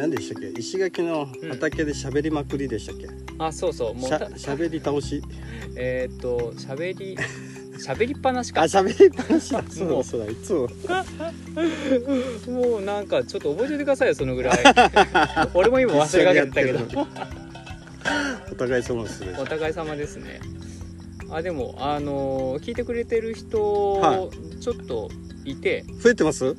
何でしたっけ？石垣の畑で喋りまくりでしたっけ、あそうそう。もうしゃた喋り倒し。えーっと喋り 喋りっぱなしあか喋りっぱなし。だそうだそうだ。いつも。もうなんかちょっと覚えておいてくださいよそのぐらい。俺も今忘れかけてたけど。一緒にやってるお互い様ですね。お互い様ですね。あでもあのー聞いてくれてる人、はちょっといて。増えてます？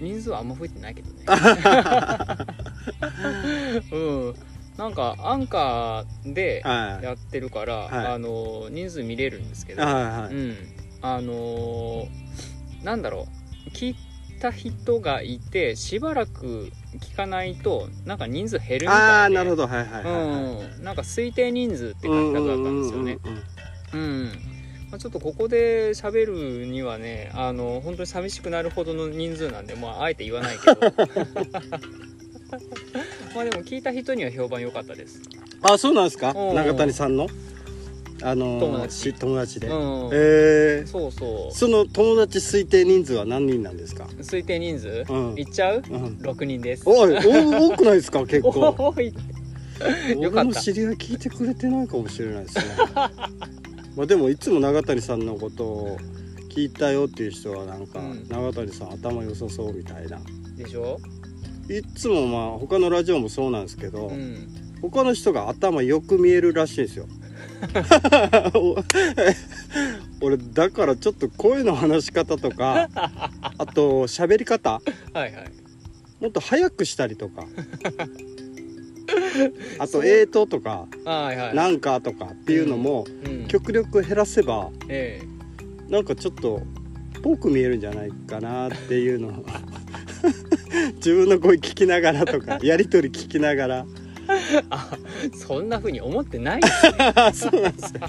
人数はあんま増えてないけどね。うん。なんかアンカーではいやってるから、はい。あのー人数見れるんですけど、はいはいうん。あのーなんだろう。聞いた人がいてしばらく聞かないとなんか人数減るみたいで。ああなるほど。はいはいはいはい。うん、なんか推定人数って書いてあったんですよね。うん、まあ、ちょっとここで喋るにはねあの本当に寂しくなるほどの人数なんでまああえて言わないけど。まあでも聞いた人には評判良かったです。あそうなんですか？うん。中谷さんの？あのー友達。し友達で、うん、えー、そうそう。その友達推定人数は何人なんですか？推定人数、うん。いっちゃう？うん。6人です。おいお多くないですか？結構。よかった。俺の知り合い聞いてくれてないかもしれないですね まあでもいつも永谷さんのことを聞いたよっていう人はなんか、うん。永谷さん頭良さそうみたいな。でしょ？いつもまあ他のラジオもそうなんですけど、うん。他の人が頭よく見えるらしいんですよ。俺だからちょっと声の話し方とか あと喋り方？はいはい。もっと早くしたりとか あと「えーと」とかはいは「い。なんか」とかっていうのもうん極力減らせばえなんかちょっとぽく見えるんじゃないかなっていうのを 自分の声聞きながらとか やり取り聞きながら。えあそんな風に思ってない。ですねそうなんですよ。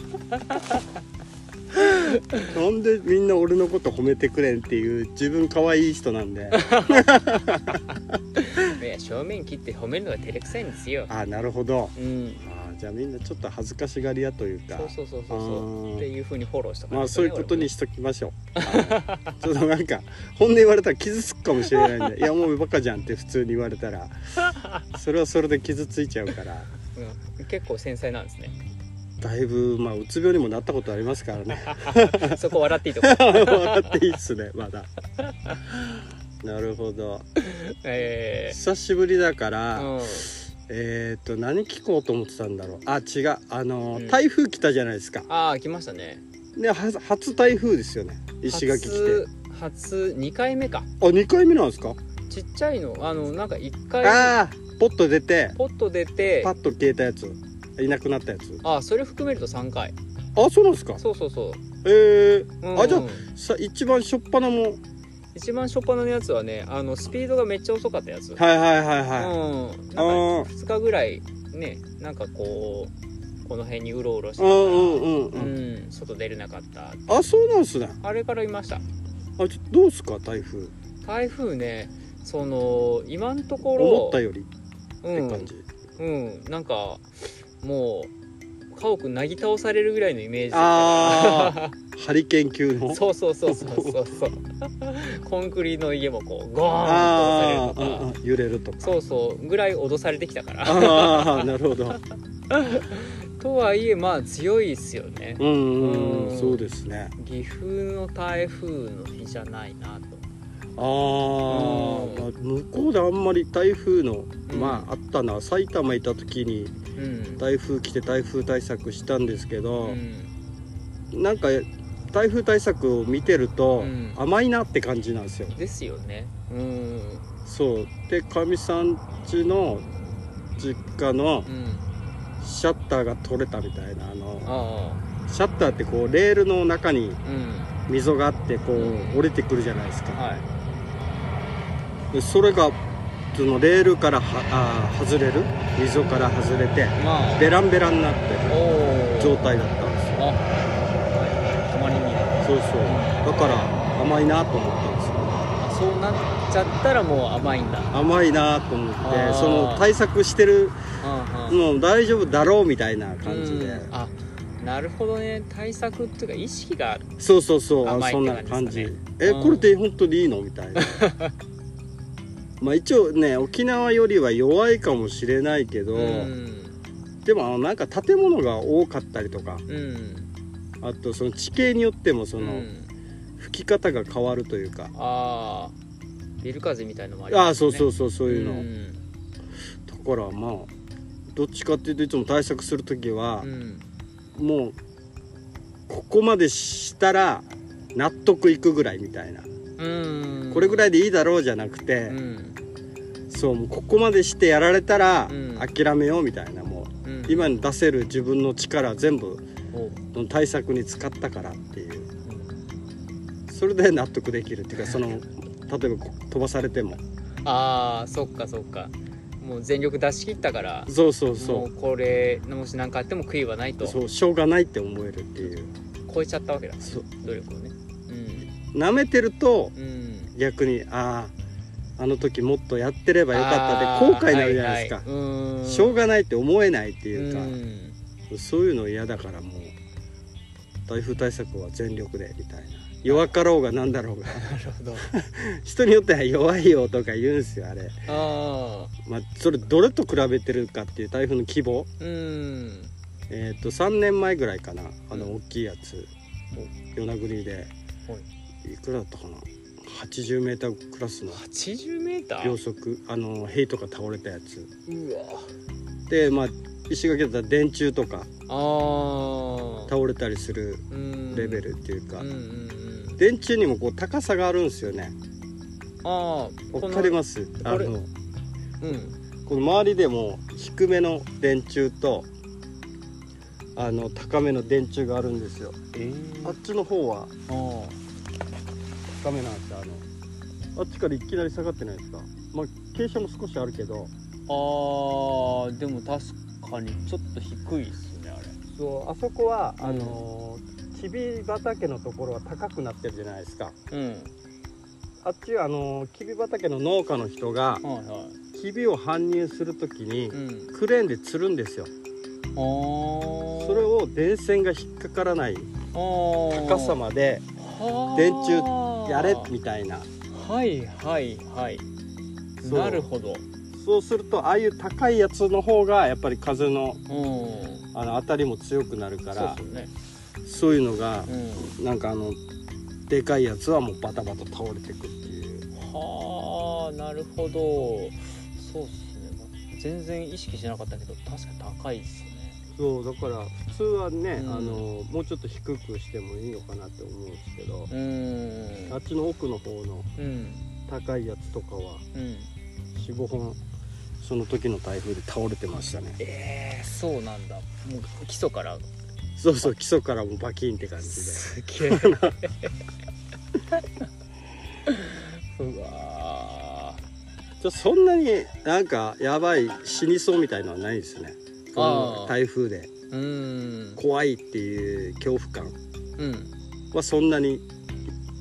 なんでみんな俺のこと褒めてくれんっていう自分可愛い人なんでいや正面切って褒めるのが照れくさいんですよ。ああなるほど。うん。あーじゃあみんなちょっと恥ずかしがり屋というか。そうそうそうそうう。っていう風にフォローしたまあそういうことにしときましょう。はいちょっとなんか本音言われたら傷つくかもしれないんで「いやもうバカじゃん」って普通に言われたら。それはそれで傷ついちゃうから。うん、結構繊細なんですね。だいぶまあうつ病にもなったことありますからね。そこ笑っていいとこ。笑っていいっすねまだなるほど。え久しぶりだから、ー、うん。えっ、と何聞こうと思ってたんだろう。あ違う。あの、うん。台風来たじゃないですか。ああ来ましたね。では初台風ですよね。石垣来て。初初2回目か。あ二2回目なんですか？ちっちゃいの。あのなんか1回。ああポッと出て。ポッと出て。パッと消えたやつ。いなくなったやつ。あそれ含めると3回。あそうなんですか？そうそうそう、えー。うんあじゃあさ一番しょっぱなも一番初っ端のやつはねあのスピードがめっちゃ遅かったやつ、はいはいはいはい、うん。なんかあー。2日ぐらいねなんかこうこの辺にうろうろしてうたからんうん。うん外出れなかった。あそうなんですね。あれからいました。あちょどうすか台風。台風ねその今のとこ思ろったより。っうん。て感じ、うん。なんかもう家屋なぎ倒されるぐらいのイメージだあった。か ハリケーン級の。らそうそうそうそうそう。そうコンクリの家もこうゴーンとあ倒されるとか。揺れるとか。そうそうぐらい脅されてきたから。ああなるほど。とはいえまあ強いですよね。うんうんうんそうですね。岐阜の台風の日じゃないなと。あー、まあ向こうであんまり台風の、うん。まああったな。埼玉いた時にうん。台風来て台風対策したんですけうど、ん。なんか台風対策を見てると、うん。甘いなって感じなんですよ。ですよね。うん。そう。でかみさん家の実家のうん。シャッターが取れたみたいなあのあシャッターってこうレールの中に溝があってこううん。降りてくるじゃないですか、はい。でそれがそのレールからはあー外れる？溝から外れてまあ。ベランベラになってる状態だったんですよそうそう。だから甘いなと思ったんですよ。あそうなっちゃったらもう甘いんだ。甘いなと思ってその対策してるうんうん。もう大丈夫だろうみたいな感じで。うん。あなるほどね。対策っていうか意識があるそうそうそう。あ甘いそんな感感じ。えうん。これで本当にいいのみたいな。まあ一応ね沖縄よりは弱いかもしれないけど、うん。でもあのなんか建物が多かったりとかうんあとその地形によってもそのうん。吹き方が変わるというか、ああビル風みたいのもありああますね。そうそうそうそういうの、ん。だからまあどっちかっていうといつも対策する時はう、ん。もうここまでしたら納得いくぐらいみたいな、うん。これぐらいでいいだろうじゃなくて、うん。そうもうここまでしてやられたらうん。諦めようみたいなもう。うん。今に出せる自分の力全部おうの対策に使ったからっていう。それで納得できるっていうかその例えば飛ばされても。ああそっかそっか。もう全力出し切ったからそうそうそもうこれもし何かあっても悔いはないうと。そうしょうがないって思えるっていう。超えちゃったわけだそう。努力をね。舐めてるとうん。うん逆にあああの時もっとやってればよかったって後悔になるじゃないですか、はいはい。うん。しょうがないって思えないっていうか、ん。そういうの嫌だからもう台風対策は全力でみたいな。弱かろうがなんだろうが。なるほど。人によっては弱いよとか言うんですよあれ。あまあそれどれと比べてるかっていう台風の規模。あうん。えっ、と3年前ぐらいかな。あのうん。大きいやつ与那国で。い。くらだったかな？80m クラスの 80m? 秒速。あの塀とか倒れたやつ。うわ。でまあ石垣だったら電柱とかああ倒れたりするレベルルっていうか、うんうんうん。電柱にもこう高さがあるんですよね。ああわかります？あのうん。この周りでも低めの電柱とあの高めの電柱があるんですよ。えあっちの方はあ高めなんですよあの。あっちからいきなり下がってないですか？まあ傾斜も少しあるけど。あーでも確かにちょっと低いっすねあれ。そうあそこはうんあのきび畑のところは高くなってるじゃないですか。うん。あっちはあのきび畑の農家の人がはいはい。きびを搬入するときにうん。クレーンで吊るんですよ。それを電線が引っかからない高高さまで電柱やれみたいな。はいはいはい。なるほどそうするとああいう高いやつの方がやっぱり風のうん。あの当たりも強くなるかそうらそういうのがうん。なんかあのでかいやつはもうバタバタ倒れてくっていう。はあなるほど。そうっすね。全然意識しなかったけど確かに高いっすね。そうだから普通はね、うん。あのもうちょっと低くしてもいいのかなって思うんですけど、うん。あっちの奥の方のうん。高いやつとかはうん。45本その時の台風で倒れてましたね。えー、そうなんだ。もう基礎から。そうそう基礎からもうバキンって感じすげえ。うわでじゃそんなになんかやばい死にそうみたいのはないですね。台風で。ーうん。怖いっていう恐怖感。うん。はそんなに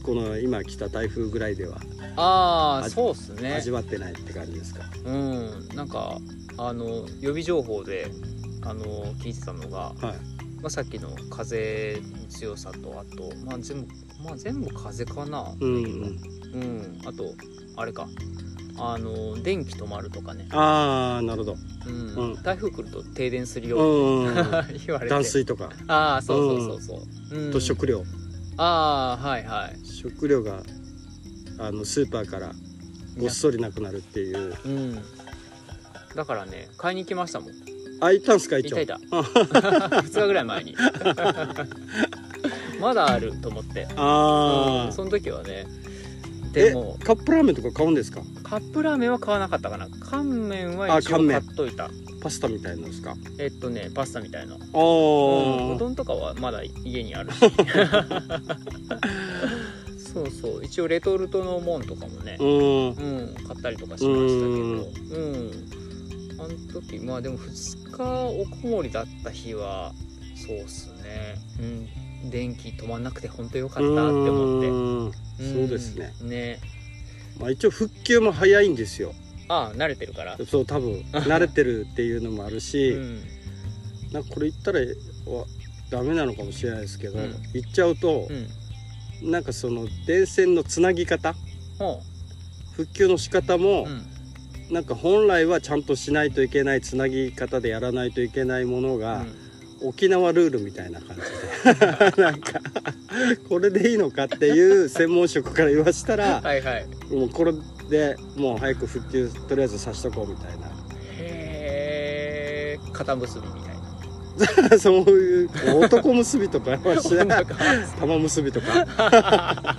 この今来た台風ぐらいではあああそうっすね。味わってないって感じですか、うん。なんかあの予備情報であの聞いてたのが、はい。まあ、さっきの風の強さとあと、まあ、全部まあ全部風かな。うんうん。うん。あとあれか。あの電気止まるとかね、ああなるほど。うん。うん。台風来ると停電するうよんうんうん。言われて。断水とか。ああそうそうそうそう、うん。と食料ああはいはい。食料があのスーパーからごっそりなくなるっていう。うん。だからね買いに行きましたもん。あ行ったんすかい一応？たいた。2 日ぐらい前に。まだあると思って。あうんその時はねえでもカップラーメンとか買うんですか？カップラーメンは買わなかったかな。乾麺は一応買っといた。パスタみたいなんですか？えっとねパスタみたいな、あうどんとかはまだ家にあるし。そうそう。一応レトルトのもんとかもね。うん。うん買ったりとかしましたけど。うん。あの時まあでも2日おこもりだった日はそうっすね。うん電気止まんなくて本当よかったって思って。うん。ん。そうですね。ね。まあ一応復旧も早いんですよ。ああ慣れてるから。そう多分。慣れてるっていうのもあるし、うん。なんかこれ言ったらはダメなのかもしれないですけど、うん。言っちゃうとう、ん。なんかその電線のつなぎ方ほ復旧の仕方もううん。なんか本来はちゃんとしないといけないつなぎ方でやらないといけないものが、沖縄ルールみたいな感じで。なんかこれでいいのかっていう専門職から言わしたら はいはい。もうこれでもう早く復旧とりあえずさしとこうみたいな。へえ肩結びみたいな。そういう男結びとかはしなない。玉結びとか。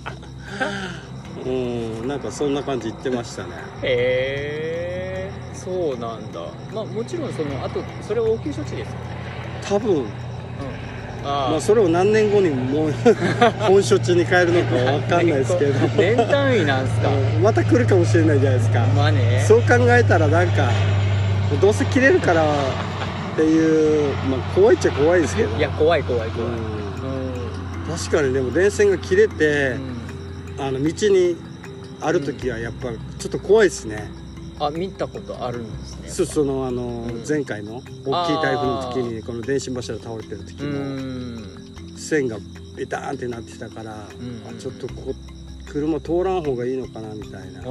うんなんかそんな感じ言ってましたね。へえそうなんだ。まあもちろんそのあとそれは応急処置ですよね多分。うん。あまあそれを何年後にもう 本処置に変えるのかわかんないですけど。年単位なんすか？うん。また来るかもしれないじゃないですか。まあね。そう考えたらなんかどうせ切れるからっていうまあ怖いっちゃ怖いですけど。いや怖い怖い怖い。うん。うん。確かにでも電線が切れてう、ん。あの道にある時はやっぱちょっと怖いですね、あ見たことあるんですねそそのあの、うん。前回の大きい台風の時にこの電信柱倒れてる時うも、ん。線がベターンってなってたから、うん。あちょっとこ車通らん方がいいのかなみたいな。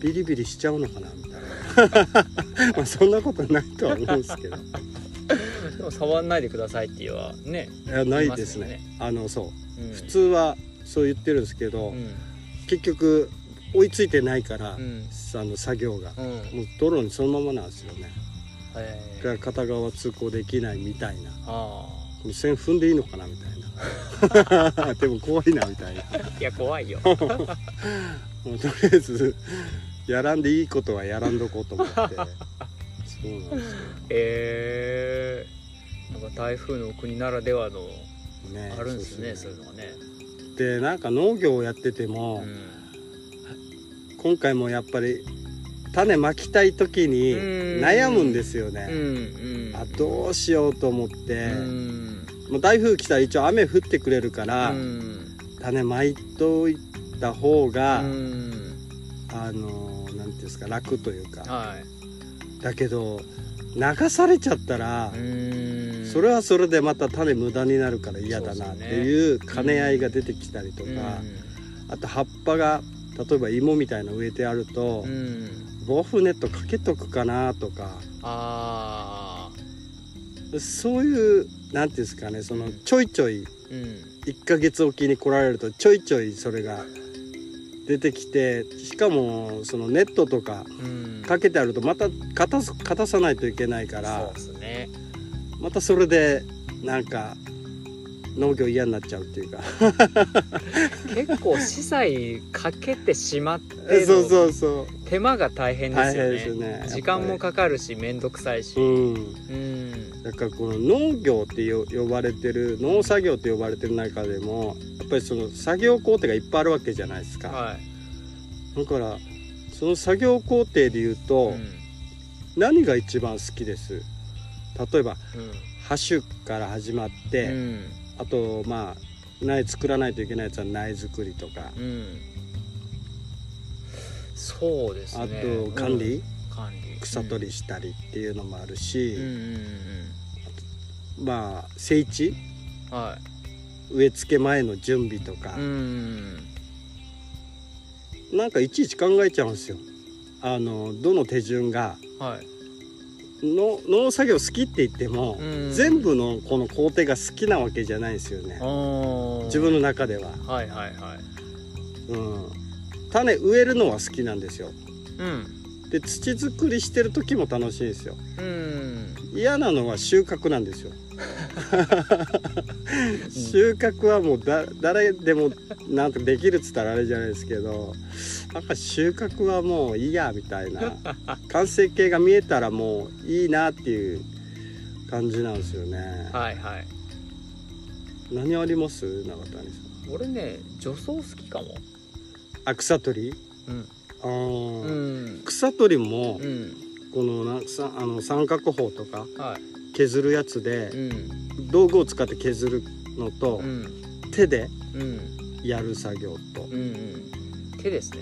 ビリビリしちゃうのかなみたいな。まあそんなことないとは思うんですけど。でも触んないでくださいっていうはね、いやないですね。言いあのそう。うん、普通はそう言ってるんですけど、うん。結局追いついてないから、うんあの作業が、うん。もう道路にそのままなんですよね。へだから片側通行できないみたいな。あもう線踏んでいいのかなみたいな。でも怖いなみたいな。あいや怖いよ。もうとりあえずやらんでいいことはやらんどこうと思って。そうなんですよ。え。ー、なんか台風の国ならではのねあるんですねそですそう。ういうのはね。でなんか農業をやってても、うん今回もやっぱり種まきたい時にうん。悩むんですよね、あどうしようと思って、うん。もう台風来たら一応雨降ってくれるから、うん。種まいといた方が、うん。あのなんていうんですか楽というか。はい。だけど流されちゃったら、うん。それはそれでまた種無駄になるから嫌だなっていう兼ね合いが出てきたりとか、あと葉っぱが例えば芋みたいなの植えてあるとうん、うん、防風ネットかけとくかなとか。ああそういうなんていうんですかねそのちょいちょいうん。1ヶ月おきに来られるとちょいちょいそれが出てきてしかもそのネットとかうん。かけてあるとまた片す片さないといけないからね。またそれでなんか農業嫌になっちゃうっていうか。結構資材かけてしまってそうのそうそう。手間が大変ですよね。すよね。時間もかかるし面倒くさいし。うん。うん。だからこの農業ってよ呼ばれてる農作業って呼ばれてる中でもやっぱりその作業工程がいっぱいあるわけじゃないですか、はい、だからその作業工程で言うと、うん。何が一番好きです？例えばうん。ハ種から始まって、うんあとまあ苗作らないといけないやつは苗作りとか、うん。そうですね。あと管理、うん。管理。草取りしたりっていうのもあるし。うん、うんうんまあ整地？うんは植え付け前の準備とか。い、うん。なんかいちいち考えちゃうんですよ。あのどの手順がはいの農作業好きって言っても、うん。全部のこの工程が好きなわけじゃないですよね。自分の中では、はいはいはい。うん、種植えるのは好きなんですよ。うん。で土作りしてる時も楽しいんですよ。うん嫌なのは収穫なんですよ。収穫はもうだ誰でもなんとできるっつったらあれじゃないですけどなんか収穫はもういいやみたいな。完成形が見えたらもういいなっていう感じなんですよね、はいはい。何あります？永谷さん。俺ね女装好きかも。あ草取り？うん。あー、うん草取りもうんこのなさあの三角砲とかはい。削るやつでうん。道具を使って削るのと、うん。手でうん。やる作業と、うんうん。手ですね。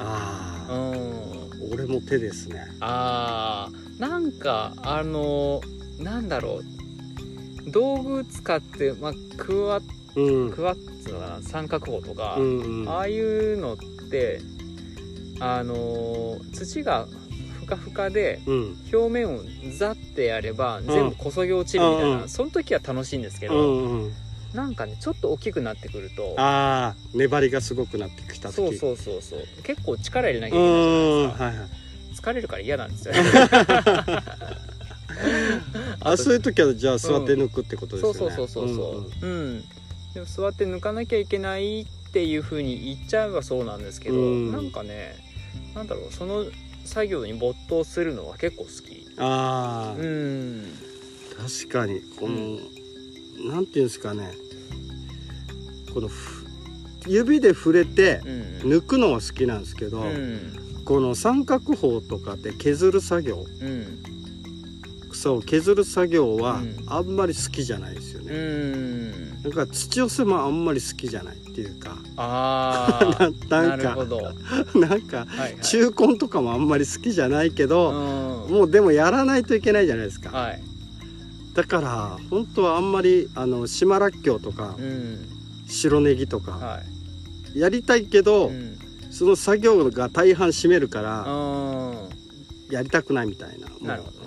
ああうん。俺も手ですね。あー。なんかあのなんだろう。道具使って、まあ、クワうん。クワッツな。三角砲とか、うんうん。ああいうのってあのー土がふかふかでうん。表面をザッてやれば全部こそぎ落ちるみたいな、うん。その時は楽しいんですけうど、んうん。なんかねちょっと大きくなってくるとああ粘りがすごくなってきた時。そうそうそうそう。結構力入れなきゃういけないじゃないんですか。はいはい。疲れるから嫌なんですよ。あそういう時はじゃあ座って抜くってことですよね。そうそうそうそうそう。うん、でも座って抜かなきゃいけないっていう風に言っちゃえばそうなんですけど、うん。なんかねなんだろうその作業に没頭するのは結構好き。ああ、うん。確かにこの、なんていうんですかね。このふ指で触れてうん抜くのは好きなんですけど、うん。この三角砲とかで削る作業うん。草を削る作業はうん。あんまり好きじゃないですようね、ん。なんか土寄せもあんまり好きじゃないっていうか。ああな なんか。な んかはい、中根とかもあんまり好きじゃないけど、うん。もうでもやらないといけないじゃないですか、はい。だから本当はあんまりあの島らっきょうとかうん。白ネギとかはい。やりたいけど、うん。その作業が大半占めるからあやりたくないみたいな。ーなるほど。ね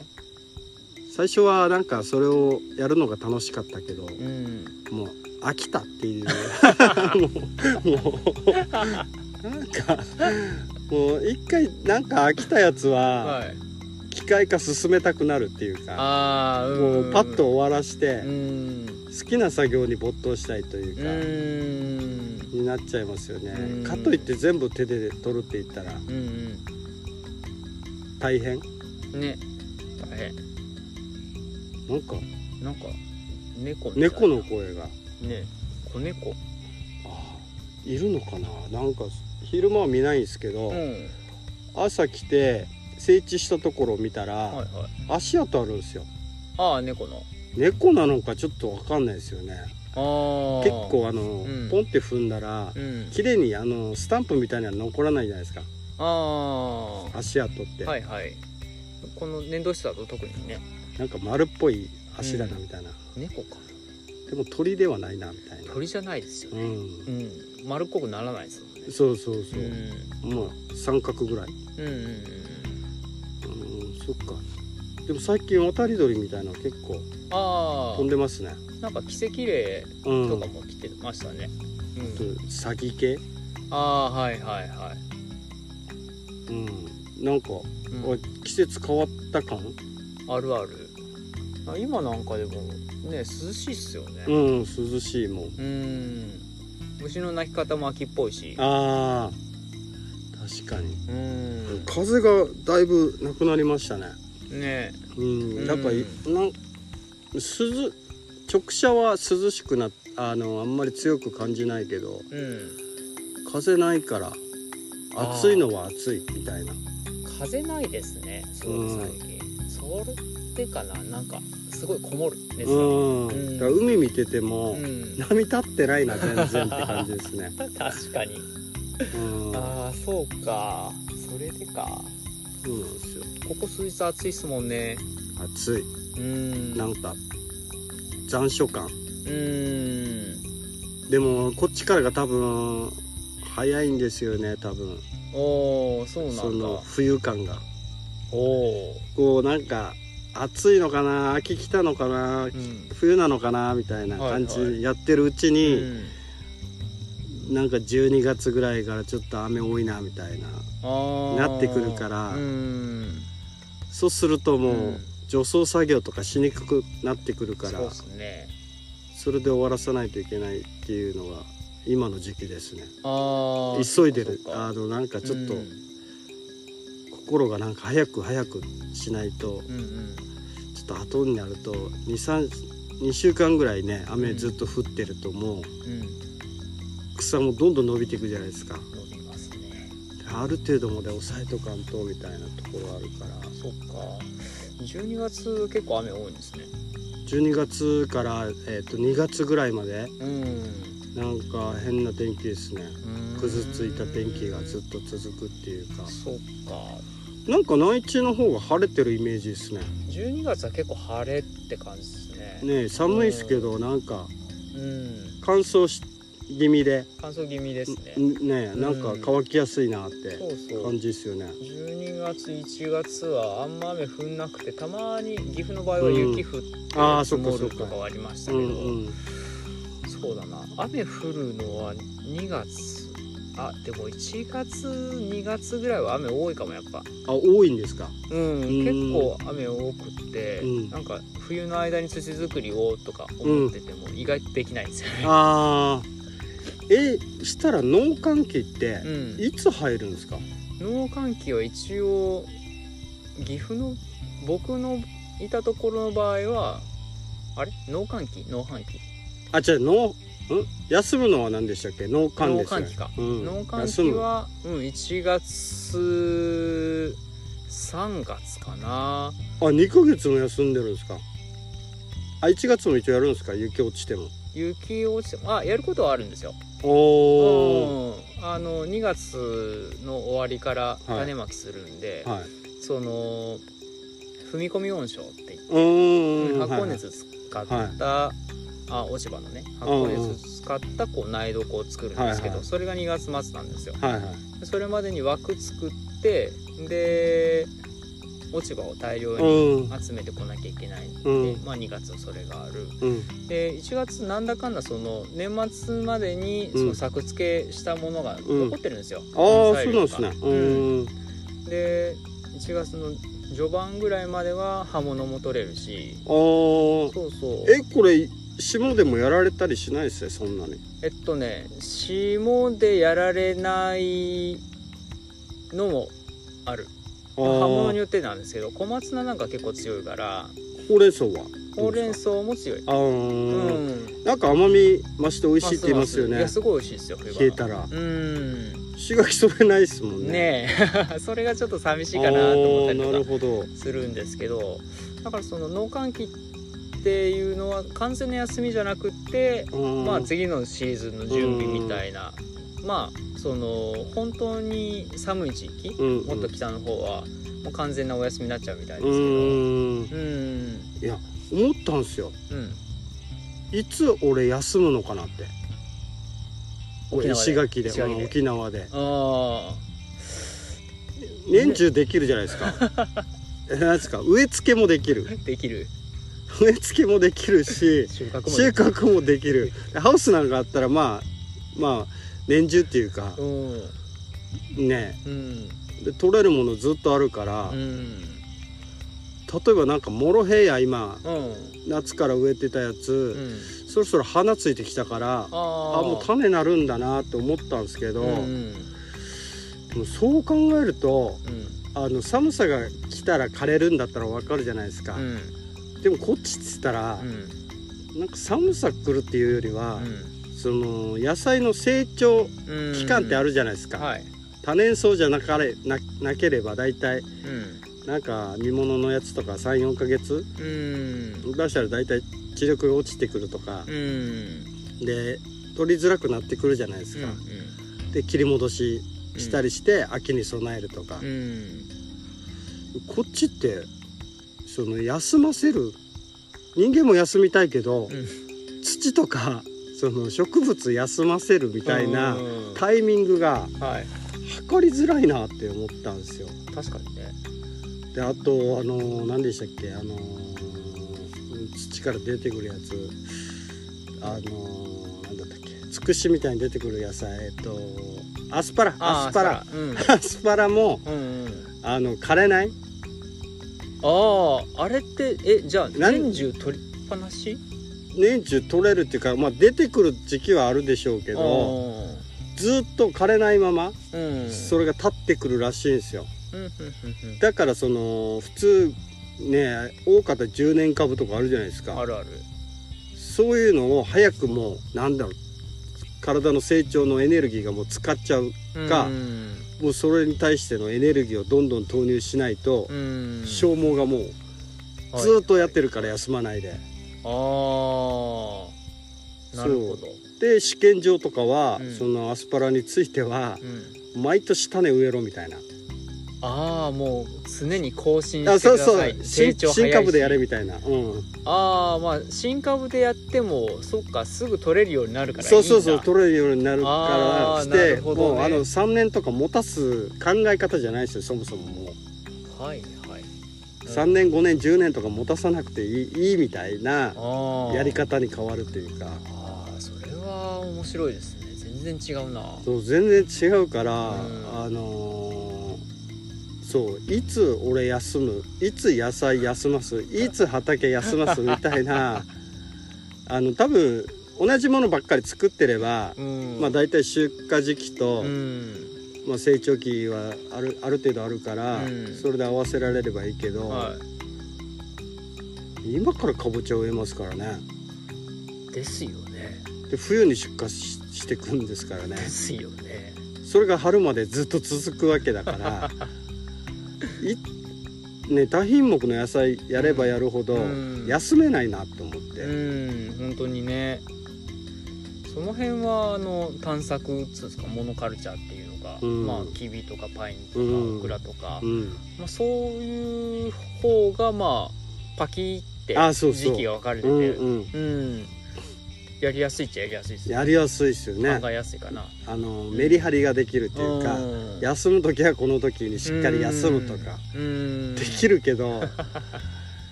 最初はなんかそれをやるのが楽しかったけど、うんもう飽きたっていう。もうもうなんかもう一回なんか飽きたやつははい。機械化進めたくなるっていうか、もうパッと終わらしてうん。好きな作業に没頭したいといううか、ん。になっちゃいますよね、うん。かといって全部手で取るって言ったらうん大変？うんね。大変なんかなんか猫みたいな。猫の声が。ね子猫。あーいるのかな？なんか昼間は見ないんですけど、うん。朝来て整地したところを見たら、はいはい。足跡あるんですよ。ああ猫の。猫なのかちょっとわかんないですよね。ああ。結構あの、ん。ポンって踏んだらうん。綺麗にあのスタンプみたいなの残らないじゃないですか。あ足跡って、あはいはい。この粘土質だと特にねなんか丸っぽい足だなみたいな、猫か。でも鳥ではないなみたいな。鳥じゃないですよね。うん。うん。丸っこくならないですもんね。そうそうそう。う、ん。まあ三角ぐらい。うんうんうん。うんそっか。でも最近渡り鳥みたいなの結構あ飛んでますね。あなんか奇跡霊うんとかも来てましたね、あとうん、詐欺系。ああはいはいはい、うん。なんか、うん。季節変わった感？あるある。あ今なんかでもね涼しいっすよね。うん涼しいもん。うん。虫の鳴き方も秋っぽいし。あー確かに。うん。風がだいぶなくなりましたね。ね。うんなんかいうん。なん涼直射は涼しくなあのあんまり強く感じないけどうん。風ないから暑いのは暑いみたいな。風ないですねすごく最近、それでかななんかすごいこもる熱がうん、うん。だから海見てても、うん。波立ってないな全然って感じですね、確かに。うん、ああそうか。それでか。そうなんですよ。ここ数日暑いっすもんね。暑い。うん。なんか残暑感。うん。でもこっちからが多分早いんですよね多分。おおそうなそんだ。の冬感が。おおこうなんか暑いのかな秋来たのかなうん。冬なのかなみたいな感じやってるうちうに、ん。なんか12月ぐらいからちょっと雨多いなみたいななってくるから。うん。そうするともう、うん。除草作業とかしにくくなってくるからね。それで終わらさないといけないっていうのが今の時期ですね。急いでる。あのなんかちょっとうん心がなんか早く早くしないとうんうん。ちょっと後になると232週間ぐらいね雨ずっと降ってるともううん。草もどんどん伸びていくじゃないですか。伸びますね。ある程度まで抑えとかんとみたいなところあるから。そっか。12月結構雨多いんですね。12月から、えー、と2月ぐらいまでうん。なんか変な天気ですね。うん。くずついた天気がずっと続くっていうか。そっかなんか内地の方が晴れてるイメージですね。12月は結構晴れって感じですね。ねえ寒いですけどなんかうん。乾燥し気味で。乾燥気味ですね。んねなんか乾きやすいなってそうそう。感じですよね。12月1月はあんま雨降んなくてたまに岐阜の場合は雪降ってあーそ積っかそっか。もるとかはありましたうけど、んうん。そうだな。雨降るのは2月あでも1月2月ぐらいは雨多いかもやっぱ。あ多いんですか？うんん。結構雨多くって、うん。なんか冬の間に土作りをとか思ってても意外とできないんですよね、あー。えしたら農閑期ってうん、いつ入るんですか？農閑期は一応岐阜の僕のいたところの場合はあれ？農閑期？農繁期？あじゃあ農ん休むのは何でしたっけ？農閑ですよね。農閑期か。うん、農閑休む。期は、うん、1月3月かな。あ2ヶ月も休んでるんですか？あ1月も一応やるんですか？雪落ちても。雪落ちてもあやることはあるんですよ。おおうん。あの2月の終わりからはい。種まきするんで、はい。その踏み込み温床って言ってうーん。発酵熱使った、あ落ち葉のね発酵熱使ったこう苗床を作るんですけど、はいはい。それが2月末なんですよ。はいはい。はいそれまでに枠作ってで落ち葉を大量うん。に集めてこなきゃいけないんで、うん。まあ、2月それがある。うん。で1月なんだかんだその年末までにそうん。の作付けしたものが残ってるんですよ、ああ材料が。そうなんですね。うん。で1月の序盤ぐらいまでは葉物も取れるし。あー。そうそう。えこれ霜でもやられたりしないですねそんなに。えっとね霜でやられないのもある。葉物にーよってなんですけど小松菜なんか結構強いから。ほうれん草は？ほうれん草も強い。あうーん。なんか甘み増して美味しいって言いますよね。いやすごい美味しいですよ冬場。冷えたら。うん。刺激それないですもんね。ねえ。それがちょっと寂しいかなと思ったりあーなるとかほど。するんですけど。だからその農閑期っていうのは完全な休みじゃなくってままあ次のシーズンの準備みたいな。まあその本当に寒い地域うん。もっと北の方はもう完全なお休みになっちゃうみたいですうけど。ん。うん。いや思ったんですよ。うん。いつ俺休むのかなって。石垣で。沖縄で。あ年中できるじゃないですか。えなんですか？植え付けもできる。あできる植え付けもできるし収穫もできる。ハウスなんかあったらまあまあ年中っていうかうん。ね。うん。で取れるものずっとあるから、うん。例えばなんかモロヘイヤ今うん。夏から植えてたやうつ、ん。そろそろ花ついてきたからあもう種なるんだなって思ったんですけど、うん。でもそう考えるとうん。あの寒さが来たら枯れるんだったらわかるじゃないですか、うんでもこっちっつったらう、ん。なんか寒さ来るっていうよりは、うその野菜の成長ん期間ってあるじゃないですか、はい。多年草じゃなかれななければ大体うん。なんか見物のやつとか34ヶ月うん。出したら大体知力が落ちてくるとか。う、ん。で取りづらくなってくるじゃないですか、で切り戻ししたりして秋に備えるとか、うん。こっちってその休ませる。人間も休みたいけど、うん。土とかその植物休ませるみたいなうん。タイミングがはい。測りづらいなって思ったんですよ。確かにね。であとあの何でしたっけあの土から出てくるやつ。あのなんだったっけつくしみたいに出てくる野菜。えっとアスパラ。アスパラ。うん。アスパラもうんうん。あの枯れないあああれってえじゃあ年中取りっぱなし？年中取れるっていうか、まあ、出てくる時期はあるでしょうけどずっと枯れないままうん。それが立ってくるらしいんですよ。だからその普通ね多かったら10年株とかあるじゃないですか。あるある。そういうのを早くもうなんだろう体の成長のエネルギーがもう使っちゃうかうんもうそれに対してのエネルギーをどんどん投入しないとうん。消耗がもうはい。ずっとやってるから休まないで、ああなるほど。で試験場とかは、うん。そのアスパラについてはうん。毎年種植えろみたいなああもう常に更新あしてくそうそう。ださい成新長早いし。新株でやれみたいな、うん、ああまあ新株でやってもそっかすぐ取れるようになるからそうそうそう取れるようになるからしてね。もうあの3年とか持たす考え方じゃないですよそもそも。もうはい。はい3年5年10年とか持たさなくていいいいみたいなやり方に変わるというか。ああそれは面白いですね。全然違うな。そう全然違うから、うん。あのーそういつ俺休むいつ野菜休ますいつ畑休ますみたいな あの多分同じものばっかり作ってれば、うん。まあ大体出荷時期と、うん。まあ、成長期はあるある程度あるから、うん。それで合わせられればいいけど、はい。今からかぼちゃを植えますからね。ですよね。で冬に出荷ししてくんですからね。ですよね。それが春までずっと続くわけだからい ね多品目の野菜やればやるほどうん。休めないなと思って、うん本当にね。その辺はあの探索っつうんですかモノカルチャーっていうのが、うん。まあキビとかパインとかうん。オクラとか、うん、まあ、そういう方がまあパキって時期が分かれてて。うんうん、うんやりやすいっちゃやりやすいですやりやすいですよね。考えやすいかな。あのメリハリができるっていうか、うん。休む時はこの時にしっかり休むとか。うん。できるけど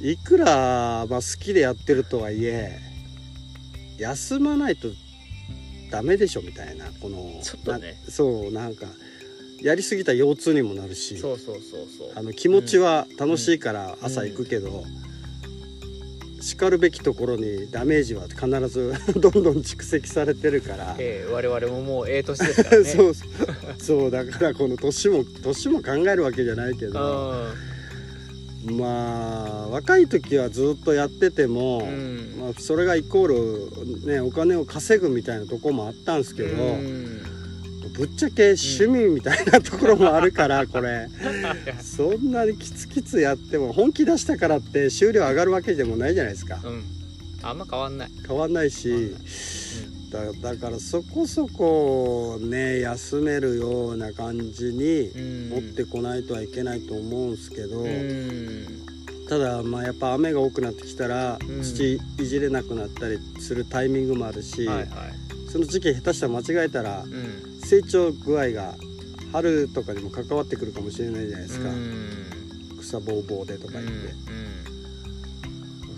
いくら、まあ、好きでやってるとはいえ休まないとダメでしょみたいな。このちょっとね。なそうなんかやりすぎたら腰痛にもなるし。そうそうそうそう。あの気持ちは楽しいから朝行くけど、しかるべきところにダメージは必ず どんどん蓄積されてるから。ええ我々ももうええ年ですからね。そうそうそうだからこの年も年も考えるわけじゃないけど。まあ若い時はずっとやってても、うん。まあ、それがイコール、ね、お金を稼ぐみたいなとこもあったんですけど、うんぶっちゃけ趣味みたいなところもあるから、これ。そんなにキツキツやっても本気出したからって収量上がるわけでもないじゃないですか。うん。あんま変わんない。変わんないしだだからそこそこね休めるような感じにうん。持ってこないとはいけないと思うんですけど、うん。ただまあやっぱ雨が多くなってきたらうん。土いじれなくなったりするタイミングもあるし、はいはい。その時期下手したら間違えたらうん成長具合が春とかにも関わってくるかもしれないじゃないですか、うん。草ぼうぼうでとか言って、う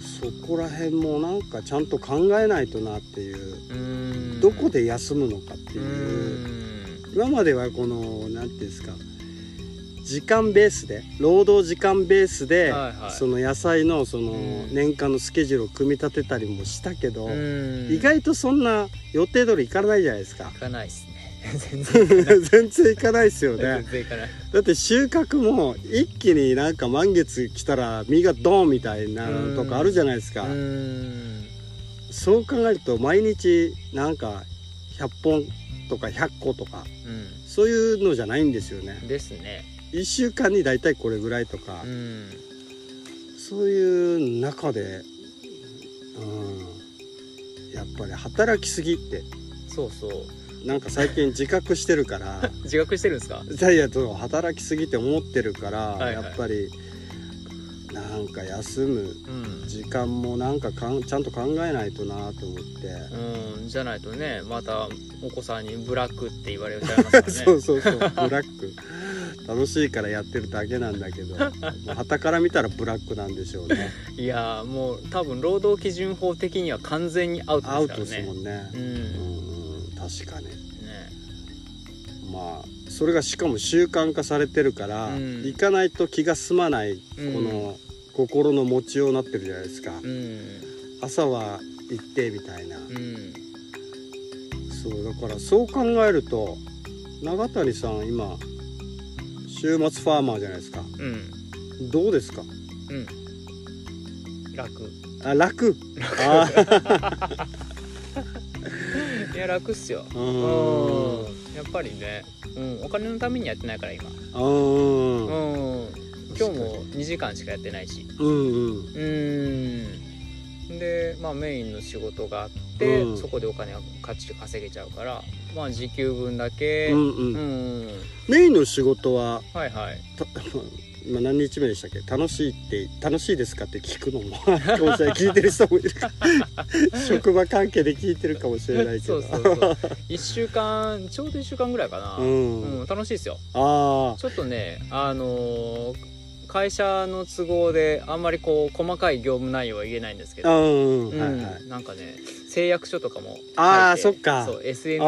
そこら辺もなんかちゃんと考えないとなっていう、どこで休むのかってういう、ん。今まではこの何ていうんですか時間ベースで労働時間ベースで、はいはい。その野菜のそのうん。年間のスケジュールを組み立てたりもしたけど、うん。意外とそんな予定通りいかないじゃないですか。いかないっすね。全然い。かないですよ全ね然いかない。だって 収穫も一気になんか満月来たら実がドーンみたいなのとかあるじゃないですか、うん。そう考えると毎日なんか100本とか100個とかうそういうのじゃないんですよね。んですね1週間に大体これぐらいとか、うんそういう中で、うん、やっぱり働きすぎって。そうそう。なんか最近自覚してるから。自覚してるんですか？いやいや働きすぎて思ってるから、はいはい。やっぱりなんか休むうん。時間もなんかかんちゃんと考えないとなと思って。うんじゃないとねまたお子さんにブラックって言われちゃいますからね。そうそうそう。ブラック。楽しいからやってるだけなんだけど。はたから見たらブラックなんでしょうね。いやーもう多分労働基準法的には完全にアウトアウトでからね。ですすもんね。ううんん。確かに。ね。まあそれがしかも習慣化されてるから、うん。行かないと気が済まない、うん。この心の持ちようになってるじゃないですか、うん。朝は行ってみたいな、うん。そうだからそう考えると永谷さん今週末ファーマーじゃないですか。うん。どうですか？楽。あ楽。あいや楽っすよ。ううん。んやっぱりね、うん、お金のためにやってないから今。うん今日も2時間しかやってないし。うんうん。うん。でまあメインの仕事があって、うん。そこでお金をかっちり稼げちゃうからまあ時給分だけ。うんううんん。メインの仕事ははいはい。た今何日目でしたっけ？楽しいって楽しいですかって聞くのもか もしれない聞いてる人もいる 職場関係で聞いてるかもしれないけど。そうそうそう1週間ちょうど1週間ぐらいかな、うん。うん楽しいですよ。あちょっとねあのー会社の都合であんまりこう細かい業務内容は言えないんですけど、ん、うんはいはい。なんかね誓約書とかもあーそっか。そう SNS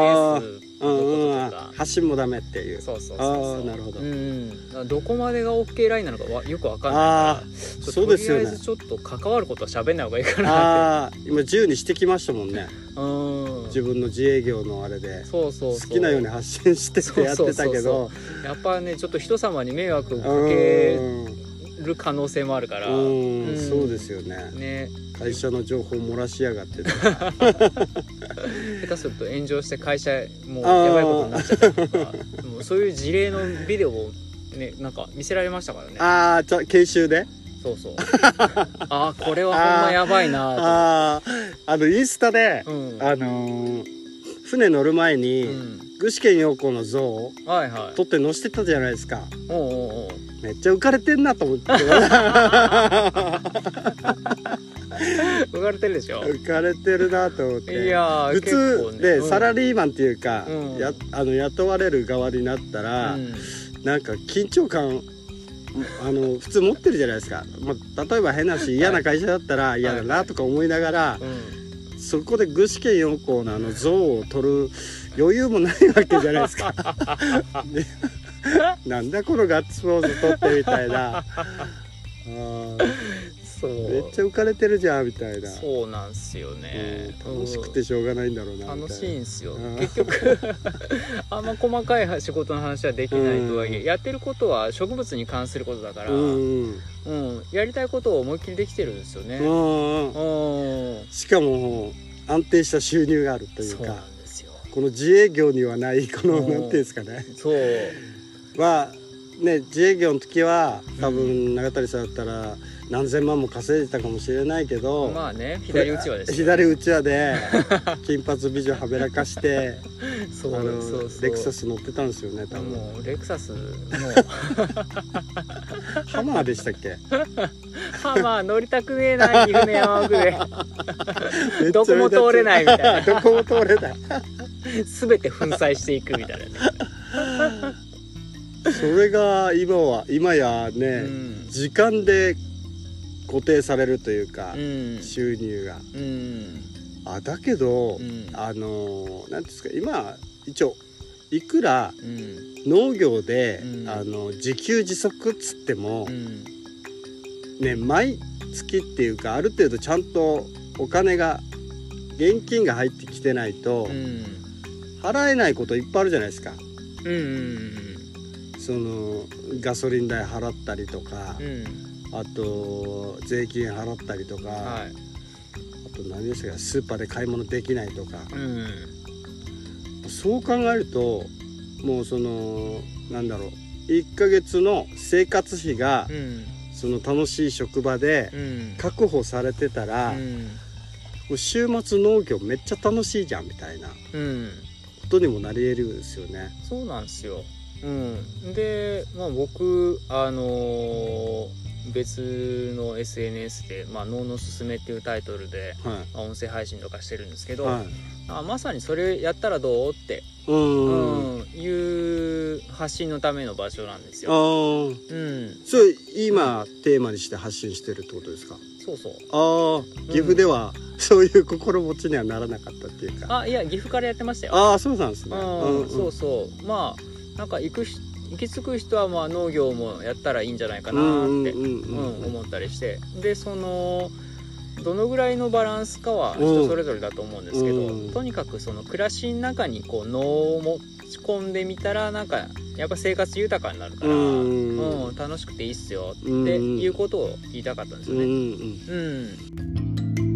あのこうんうん。ととか発信もダメっていうそうそう。そうなるほど。うんどこまでが OK ラインなのかわよくわかんないからそうですよねとりあえずちょっと関わることは喋んない方がいいかなっああ今自由にしてきましたもんね。てうん。自分の自営業のあれで。そうそう好きなように発信してってやってたけど。やっぱねちょっと人様に迷惑をうかけん。る可能性もあるから。うんうん。そうですよね。ね会社の情報漏らしやがって。と下手すると炎上して会社もうやばいことになっちゃったりとかもうそういう事例のビデオをねなんか見せられましたからね。ああじゃあ研修で？そうそう。ああこれはほんまやばいなあああのインスタでとうん。あのー船乗る前うにん具志堅用子の像をはいはい。撮って載せてたじゃないですか。おうおうおう。めっちゃ浮かれてんなと思って。浮かれてるでしょ？浮かれてるなと思って。いやー普結構通でね。うん。サラリーマンっていうか、うん。やあの雇われる側になったら、うん。なんか緊張感あの普通持ってるじゃないですか、まあ、例えば変なし嫌な会社だったら嫌だなとか思いながら、うん。そこで具志堅用高のあの像を撮る余裕もないわけじゃないですか。で なんだこのガッツポーズ撮ってみたいな。そうめっちゃ浮かれてるじゃんみたいな。そうなんすよねうん楽しくてしょうがないんだろうな。楽しいんすようん結局 あんま細かい仕事の話はできないとはいえ、うんやってることは植物に関することだから、ううんんうんやりたいことを思いっきりできてるんですよね。しかも安定した収入があるというか。この自営業にはないこのうん。なんていうんですかね。そう。まあね自営業の時は多分永谷さんだったら何千万も稼いでたかもしれないけど、まあね左打ちはですよ左打ち輪で 金髪美女はべらかしてそうあのそうそう。レクサス乗ってたんですよね多分。もうレクサスも。う ハマーでしたっけ？ハマー乗りたくねえな岐阜の山奥でどこも通れないみたいな。どこも通れない全て粉砕していくみたいなね、それが今は今やね、うん。時間で固定されるというか、うん。収入が。うん。あだけど、うん。あの何ていうんですか今一応いくらうん。農業で、うん。あの自給自足っつってもう、ん。ね毎月っていうかある程度ちゃんとお金が現金が入ってきてないと、うん払えないこといっぱいあるじゃないですか。うんうんそのガソリン代払ったりとかうん、うんあと税金払ったりとか、はい。あと何ですかスーパーで買い物できないとか。うんそう考えるともうそのなんだろう1ヶ月の生活費がうん。その楽しい職場でうん。確保されてたら、もうん。う週末農業めっちゃ楽しいじゃんみたいな。うんことにもなり得るですよね。そうなんですよ。うん、で、まあ、僕、あのー別の SNS で「まあ、脳のすすめ」っていうタイトルで、はまあ、音声配信とかしてるんですけい。ど、はい。あまさにそれやったらどうって、う。うんんいう発信のための場所なんですあよ。あ。うん、それ今テーマにして発信してるってことですか？そうそう。ああ、岐阜ではそういう心持ちにはならなかったっていうか。あいや岐阜からやってましたよ。ああ、そうなんですね。うん、そうそう。まあなんか行くし行き着く人はまあ農業もやったらいいんじゃないかなって。思ったりしてでそのどのぐらいのバランスかはうん人それぞれだと思うんですけど、うんとにかくその暮らしの中にこう脳を持ち込んでみたらなんかやっぱ生活豊かになるから、ううんん。楽しくていいっすよってうんいうことを言いたかったんですよね。ん。うん